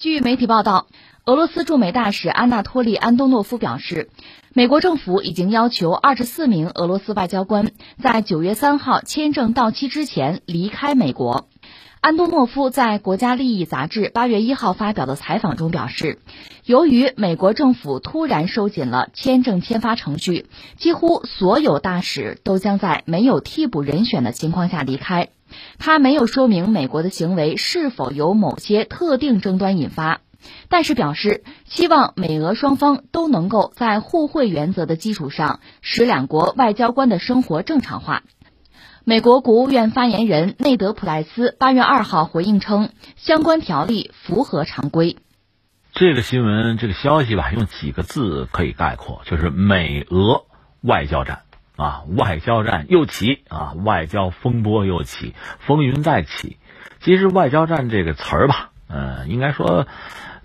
据媒体报道，俄罗斯驻美大使安纳托利·安东诺夫表示，美国政府已经要求二十四名俄罗斯外交官在九月三号签证到期之前离开美国。安东诺夫在《国家利益》杂志八月一号发表的采访中表示，由于美国政府突然收紧了签证签发程序，几乎所有大使都将在没有替补人选的情况下离开。他没有说明美国的行为是否由某些特定争端引发，但是表示希望美俄双方都能够在互惠原则的基础上，使两国外交官的生活正常化。美国国务院发言人内德·普莱斯八月二号回应称，相关条例符合常规。这个新闻，这个消息吧，用几个字可以概括，就是美俄外交战啊，外交战又起啊，外交风波又起，风云再起。其实“外交战”这个词儿吧，嗯，应该说。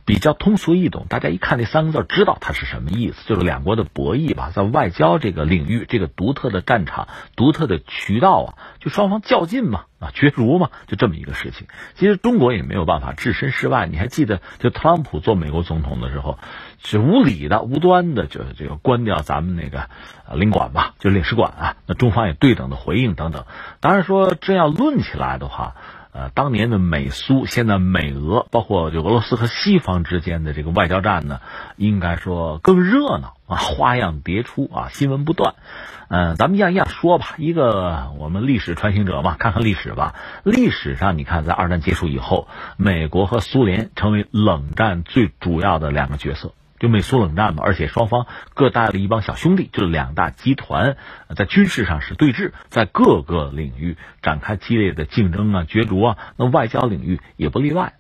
比较通俗易懂，大家一看这三个字，知道它是什么意思，就是两国的博弈吧，在外交这个领域，这个独特的战场、独特的渠道啊，就双方较劲嘛，啊，角逐嘛，就这么一个事情。其实中国也没有办法置身事外。你还记得，就特朗普做美国总统的时候，是无理的、无端的，就这个关掉咱们那个领馆吧，就领事馆啊。那中方也对等的回应等等。当然说，真要论起来的话。呃，当年的美苏，现在美俄，包括就俄罗斯和西方之间的这个外交战呢，应该说更热闹啊，花样迭出啊，新闻不断。嗯，咱们一样一样说吧。一个我们历史穿行者嘛，看看历史吧。历史上，你看在二战结束以后，美国和苏联成为冷战最主要的两个角色。就美苏冷战嘛，而且双方各带了一帮小兄弟，就是两大集团，在军事上是对峙，在各个领域展开激烈的竞争啊、角逐啊。那外交领域也不例外，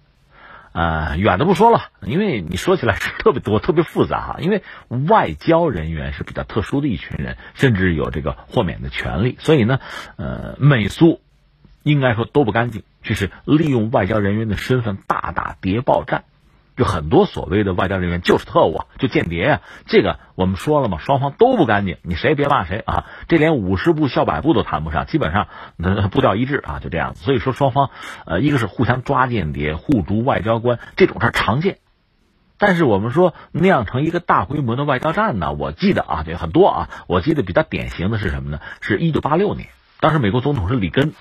呃，远的不说了，因为你说起来是特别多、特别复杂哈。因为外交人员是比较特殊的一群人，甚至有这个豁免的权利，所以呢，呃，美苏应该说都不干净，就是利用外交人员的身份大打谍报战。就很多所谓的外交人员就是特务啊，就间谍呀。这个我们说了嘛，双方都不干净，你谁也别骂谁啊。这连五十步笑百步都谈不上，基本上步调一致啊，就这样。所以说双方，呃，一个是互相抓间谍，互逐外交官，这种事儿常见。但是我们说酿成一个大规模的外交战呢，我记得啊，这很多啊，我记得比较典型的是什么呢？是一九八六年。当时美国总统是里根，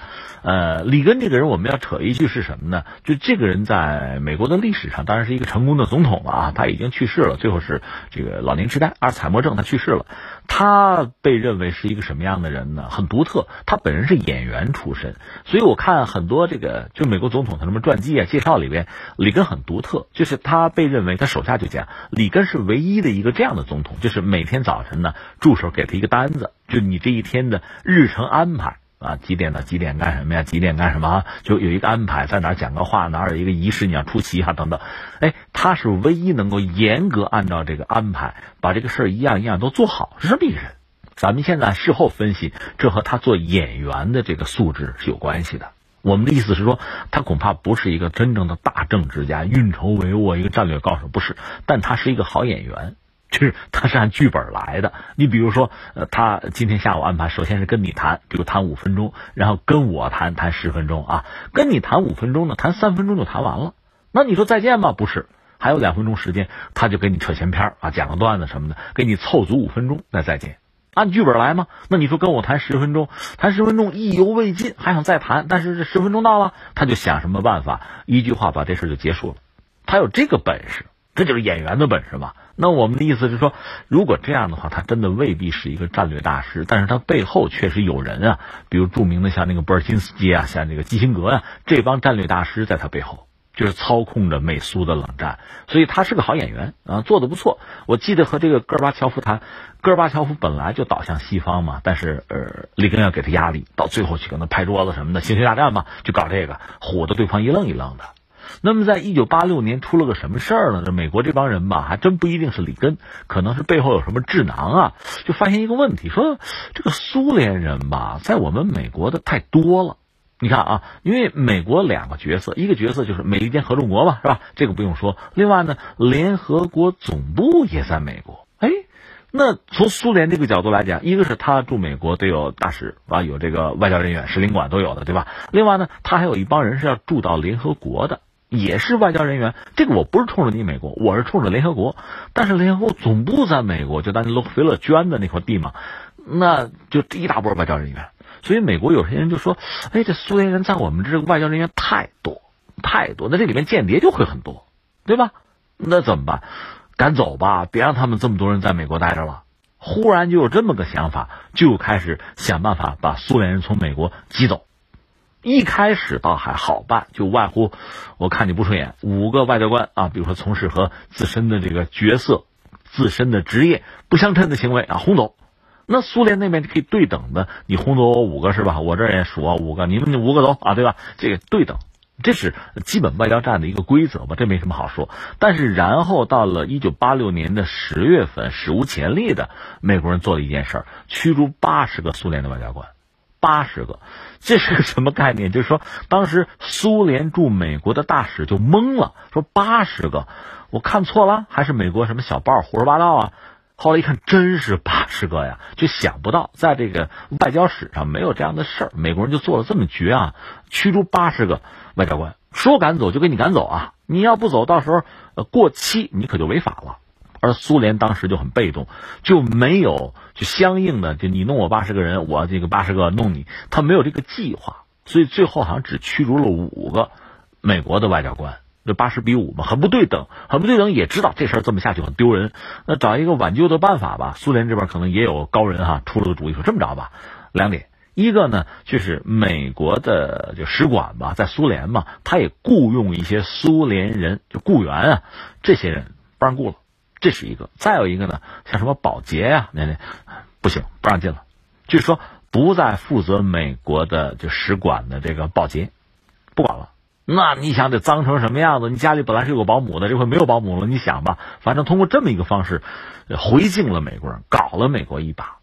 呃，里根这个人我们要扯一句是什么呢？就这个人在美国的历史上当然是一个成功的总统了啊，他已经去世了，最后是这个老年痴呆、阿尔茨海默症，他去世了。他被认为是一个什么样的人呢？很独特，他本人是演员出身，所以我看很多这个就美国总统他什么传记啊、介绍里边，里根很独特，就是他被认为他手下就讲，里根是唯一的一个这样的总统，就是每天早晨呢，助手给他一个单子。就你这一天的日程安排啊，几点到几点干什么呀？几点干什么？就有一个安排，在哪讲个话，哪儿有一个仪式你要出席啊，等等。哎，他是唯一能够严格按照这个安排，把这个事儿一样一样都做好，是这么一个人。咱们现在事后分析，这和他做演员的这个素质是有关系的。我们的意思是说，他恐怕不是一个真正的大政治家、运筹帷幄、一个战略高手，不是。但他是一个好演员。就是他是按剧本来的。你比如说，呃，他今天下午安排，首先是跟你谈，比如谈五分钟，然后跟我谈谈十分钟啊。跟你谈五分钟呢，谈三分钟就谈完了。那你说再见吗？不是，还有两分钟时间，他就给你扯闲篇啊，讲个段子什么的，给你凑足五分钟，那再见。按剧本来吗？那你说跟我谈十分钟，谈十分钟意犹未尽，还想再谈，但是这十分钟到了，他就想什么办法，一句话把这事就结束了。他有这个本事。这就是演员的本事嘛。那我们的意思是说，如果这样的话，他真的未必是一个战略大师，但是他背后确实有人啊，比如著名的像那个布尔金斯基啊，像这个基辛格啊，这帮战略大师在他背后，就是操控着美苏的冷战。所以他是个好演员啊，做的不错。我记得和这个戈尔巴乔夫谈，戈尔巴乔夫本来就倒向西方嘛，但是呃，里根要给他压力，到最后去跟他拍桌子什么的，星球大战嘛，就搞这个，唬得对方一愣一愣的。那么，在一九八六年出了个什么事儿呢？这美国这帮人吧，还真不一定是里根，可能是背后有什么智囊啊？就发现一个问题，说这个苏联人吧，在我们美国的太多了。你看啊，因为美国两个角色，一个角色就是美利坚合众国嘛，是吧？这个不用说。另外呢，联合国总部也在美国。哎，那从苏联这个角度来讲，一个是他驻美国得有大使啊，有这个外交人员、使领馆都有的，对吧？另外呢，他还有一帮人是要驻到联合国的。也是外交人员。这个我不是冲着你美国，我是冲着联合国。但是联合国总部在美国，就当年洛克菲勒捐的那块地嘛，那就一大波外交人员。所以美国有些人就说：“哎，这苏联人在我们这个外交人员太多太多，那这里面间谍就会很多，对吧？那怎么办？赶走吧，别让他们这么多人在美国待着了。”忽然就有这么个想法，就开始想办法把苏联人从美国挤走。一开始倒还好办，就外乎我看你不顺眼，五个外交官啊，比如说从事和自身的这个角色、自身的职业不相称的行为啊，轰走。那苏联那边就可以对等的，你轰走我五个是吧？我这儿也数啊五个，你们五个走啊，对吧？这个对等。这是基本外交战的一个规则吧，这没什么好说。但是，然后到了一九八六年的十月份，史无前例的美国人做了一件事儿驱逐八十个苏联的外交官，八十个，这是个什么概念？就是说，当时苏联驻美国的大使就懵了，说八十个，我看错了，还是美国什么小报胡说八道啊？后来一看，真是八十个呀，就想不到在这个外交史上没有这样的事儿，美国人就做了这么绝啊，驱逐八十个。外交官说赶走就给你赶走啊！你要不走到时候呃过期，你可就违法了。而苏联当时就很被动，就没有就相应的就你弄我八十个人，我这个八十个弄你，他没有这个计划，所以最后好像只驱逐了五个美国的外交官，就八十比五嘛，很不对等，很不对等，也知道这事儿这么下去很丢人，那找一个挽救的办法吧。苏联这边可能也有高人哈，出了个主意说这么着吧，两点。一个呢，就是美国的就使馆吧，在苏联嘛，他也雇佣一些苏联人，就雇员啊，这些人不让雇了，这是一个。再有一个呢，像什么保洁呀，那那不行，不让进了，就是说不再负责美国的就使馆的这个保洁，不管了。那你想得脏成什么样子？你家里本来是有个保姆的，这回没有保姆了，你想吧，反正通过这么一个方式，回敬了美国人，搞了美国一把。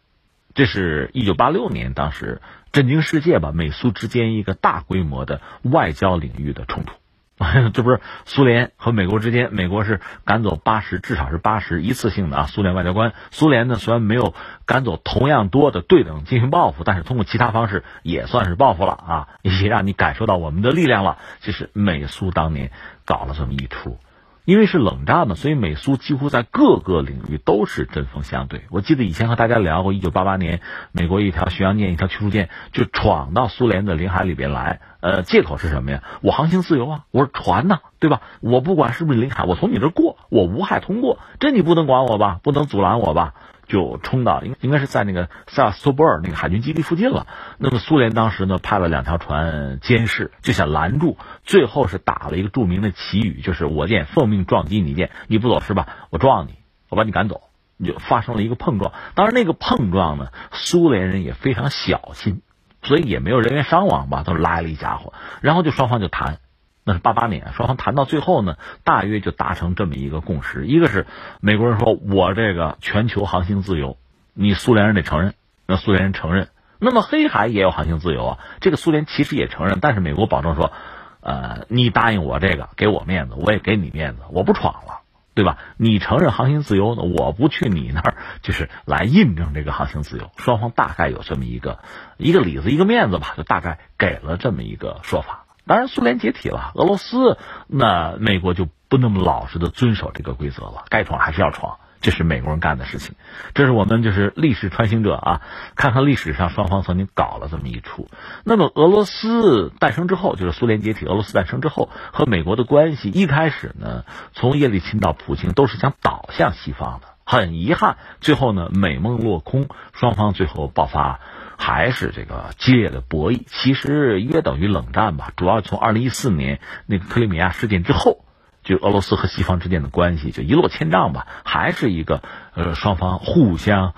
这是一九八六年，当时震惊世界吧，美苏之间一个大规模的外交领域的冲突。这不是苏联和美国之间，美国是赶走八十，至少是八十一次性的啊，苏联外交官。苏联呢，虽然没有赶走同样多的对等进行报复，但是通过其他方式也算是报复了啊，也让你感受到我们的力量了。这是美苏当年搞了这么一出。因为是冷战嘛，所以美苏几乎在各个领域都是针锋相对。我记得以前和大家聊过，一九八八年，美国一条巡洋舰、一条驱逐舰就闯到苏联的领海里边来，呃，借口是什么呀？我航行自由啊，我是船呐，对吧？我不管是不是领海，我从你这过，我无害通过，这你不能管我吧？不能阻拦我吧？就冲到应应该是在那个塞斯托波尔那个海军基地附近了。那么苏联当时呢派了两条船监视，就想拦住。最后是打了一个著名的旗语，就是我舰奉命撞击你舰，你不走是吧？我撞你，我把你赶走。就发生了一个碰撞。当然那个碰撞呢，苏联人也非常小心，所以也没有人员伤亡吧，都拉了一家伙。然后就双方就谈。那是八八年，双方谈到最后呢，大约就达成这么一个共识：一个是美国人说，我这个全球航行自由，你苏联人得承认。那苏联人承认，那么黑海也有航行自由啊，这个苏联其实也承认。但是美国保证说，呃，你答应我这个，给我面子，我也给你面子，我不闯了，对吧？你承认航行自由呢，我不去你那儿，就是来印证这个航行自由。双方大概有这么一个一个里子，一个面子吧，就大概给了这么一个说法。当然，苏联解体了，俄罗斯那美国就不那么老实的遵守这个规则了，该闯还是要闯，这是美国人干的事情。这是我们就是历史穿行者啊，看看历史上双方曾经搞了这么一出。那么俄罗斯诞生之后，就是苏联解体，俄罗斯诞生之后和美国的关系一开始呢，从叶利钦到普京都是想倒向西方的。很遗憾，最后呢美梦落空，双方最后爆发。还是这个激烈的博弈，其实约等于冷战吧。主要从二零一四年那个克里米亚事件之后，就俄罗斯和西方之间的关系就一落千丈吧。还是一个呃双方互相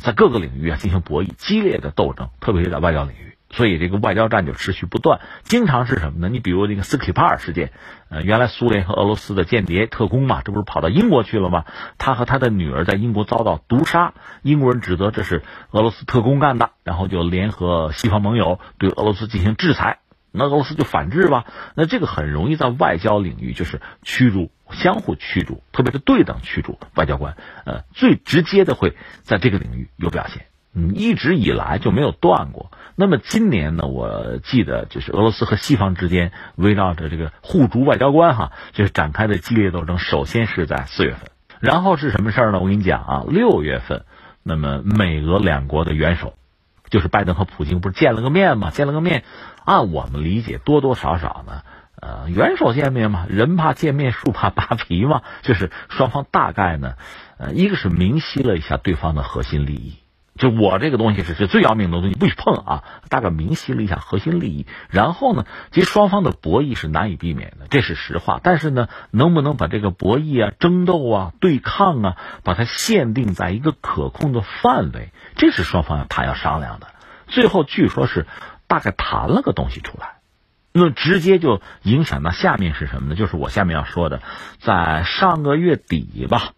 在各个领域啊进行博弈，激烈的斗争，特别是在外交领域。所以这个外交战就持续不断，经常是什么呢？你比如那个斯克里帕尔事件，呃，原来苏联和俄罗斯的间谍特工嘛，这不是跑到英国去了吗？他和他的女儿在英国遭到毒杀，英国人指责这是俄罗斯特工干的，然后就联合西方盟友对俄罗斯进行制裁，那俄罗斯就反制吧。那这个很容易在外交领域就是驱逐，相互驱逐，特别是对等驱逐外交官，呃，最直接的会在这个领域有表现。嗯，一直以来就没有断过。那么今年呢，我记得就是俄罗斯和西方之间围绕着这个互逐外交官哈，就是展开的激烈斗争。首先是在四月份，然后是什么事儿呢？我跟你讲啊，六月份，那么美俄两国的元首，就是拜登和普京不是见了个面吗？见了个面，按我们理解，多多少少呢，呃，元首见面嘛，人怕见面，树怕扒皮嘛，就是双方大概呢，呃，一个是明晰了一下对方的核心利益。就我这个东西是是最要命的东西，不许碰啊！大概明晰了一下核心利益，然后呢，其实双方的博弈是难以避免的，这是实话。但是呢，能不能把这个博弈啊、争斗啊、对抗啊，把它限定在一个可控的范围，这是双方要谈要商量的。最后据说是大概谈了个东西出来，那直接就影响到下面是什么呢？就是我下面要说的，在上个月底吧。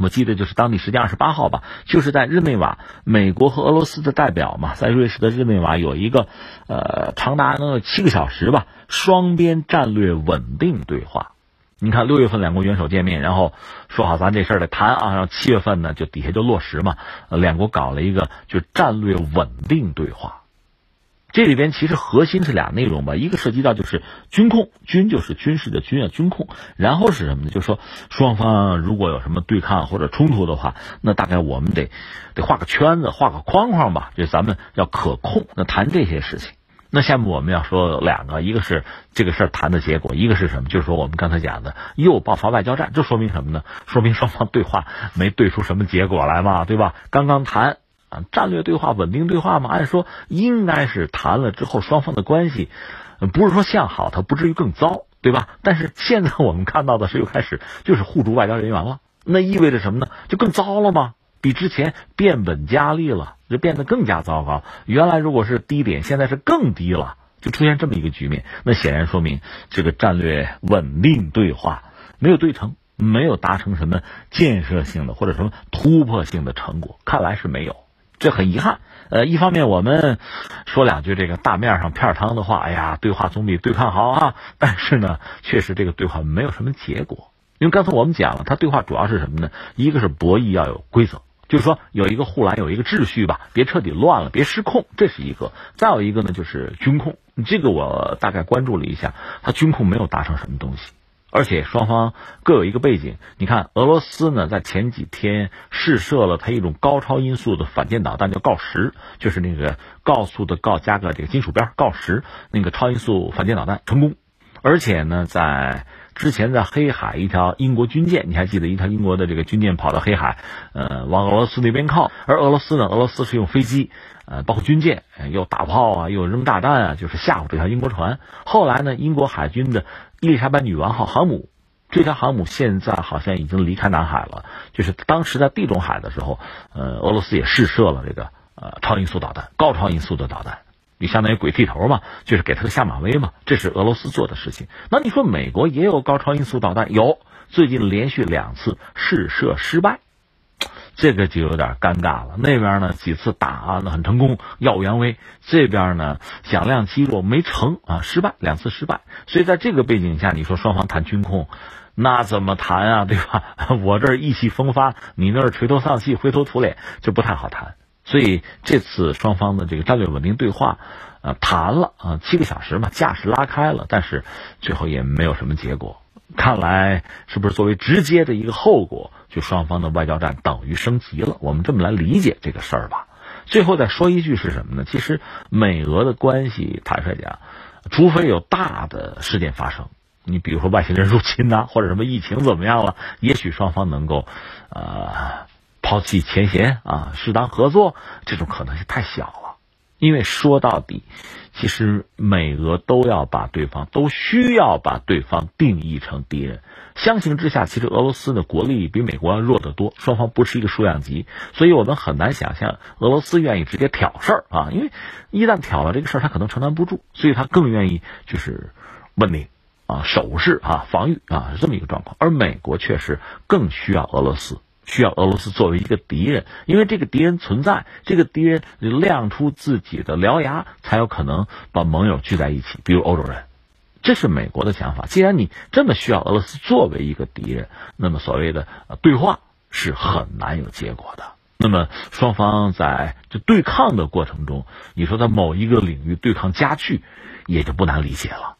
我记得就是当地时间二十八号吧，就是在日内瓦，美国和俄罗斯的代表嘛，在瑞士的日内瓦有一个，呃，长达能有七个小时吧，双边战略稳定对话。你看六月份两国元首见面，然后说好咱这事儿得谈啊，然后七月份呢就底下就落实嘛，两国搞了一个就战略稳定对话。这里边其实核心是俩内容吧，一个涉及到就是军控，军就是军事的军啊，军控。然后是什么呢？就是说双方如果有什么对抗或者冲突的话，那大概我们得得画个圈子，画个框框吧，就咱们要可控。那谈这些事情，那下面我们要说两个，一个是这个事儿谈的结果，一个是什么？就是说我们刚才讲的又爆发外交战，这说明什么呢？说明双方对话没对出什么结果来嘛，对吧？刚刚谈。啊，战略对话、稳定对话嘛，按说应该是谈了之后，双方的关系不是说向好，它不至于更糟，对吧？但是现在我们看到的是，又开始就是互助外交人员了，那意味着什么呢？就更糟了吗？比之前变本加厉了，就变得更加糟糕。原来如果是低点，现在是更低了，就出现这么一个局面。那显然说明这个战略稳定对话没有对成，没有达成什么建设性的或者什么突破性的成果，看来是没有。这很遗憾，呃，一方面我们说两句这个大面上片汤的话，哎呀，对话总比对抗好啊。但是呢，确实这个对话没有什么结果，因为刚才我们讲了，他对话主要是什么呢？一个是博弈要有规则，就是说有一个护栏，有一个秩序吧，别彻底乱了，别失控，这是一个。再有一个呢，就是军控，这个我大概关注了一下，他军控没有达成什么东西。而且双方各有一个背景，你看俄罗斯呢，在前几天试射了它一种高超音速的反舰导弹，叫锆石，就是那个高速的锆加个这个金属边，锆石那个超音速反舰导弹成功。而且呢，在之前在黑海一条英国军舰，你还记得一条英国的这个军舰跑到黑海，呃，往俄罗斯那边靠，而俄罗斯呢，俄罗斯是用飞机，呃，包括军舰，又打炮啊，又扔炸弹啊，就是吓唬这条英国船。后来呢，英国海军的。伊丽莎白女王号航母，这条航母现在好像已经离开南海了。就是当时在地中海的时候，呃，俄罗斯也试射了这个呃超音速导弹，高超音速的导弹，就相当于鬼剃头嘛，就是给他个下马威嘛。这是俄罗斯做的事情。那你说美国也有高超音速导弹？有，最近连续两次试射失败。这个就有点尴尬了。那边呢几次打啊那很成功，耀武扬威；这边呢响亮肌肉没成啊，失败两次失败。所以在这个背景下，你说双方谈军控，那怎么谈啊？对吧？我这儿意气风发，你那儿垂头丧气、灰头土脸，就不太好谈。所以这次双方的这个战略稳定对话，呃，谈了啊七个小时嘛，架势拉开了，但是最后也没有什么结果。看来是不是作为直接的一个后果？就双方的外交战等于升级了，我们这么来理解这个事儿吧。最后再说一句是什么呢？其实美俄的关系，坦率讲，除非有大的事件发生，你比如说外星人入侵呐，或者什么疫情怎么样了，也许双方能够，呃，抛弃前嫌啊，适当合作，这种可能性太小。因为说到底，其实美俄都要把对方，都需要把对方定义成敌人。相形之下，其实俄罗斯的国力比美国要弱得多，双方不是一个数量级，所以我们很难想象俄罗斯愿意直接挑事儿啊，因为一旦挑了这个事儿，他可能承担不住，所以他更愿意就是稳定啊，守势啊，防御啊，是这么一个状况。而美国确实更需要俄罗斯，需要俄罗斯作为一个敌人，因为这个敌人存在，这个敌人亮出自己的獠牙，才有可能把盟友聚在一起，比如欧洲人。这是美国的想法。既然你这么需要俄罗斯作为一个敌人，那么所谓的对话是很难有结果的。那么双方在这对抗的过程中，你说在某一个领域对抗加剧，也就不难理解了。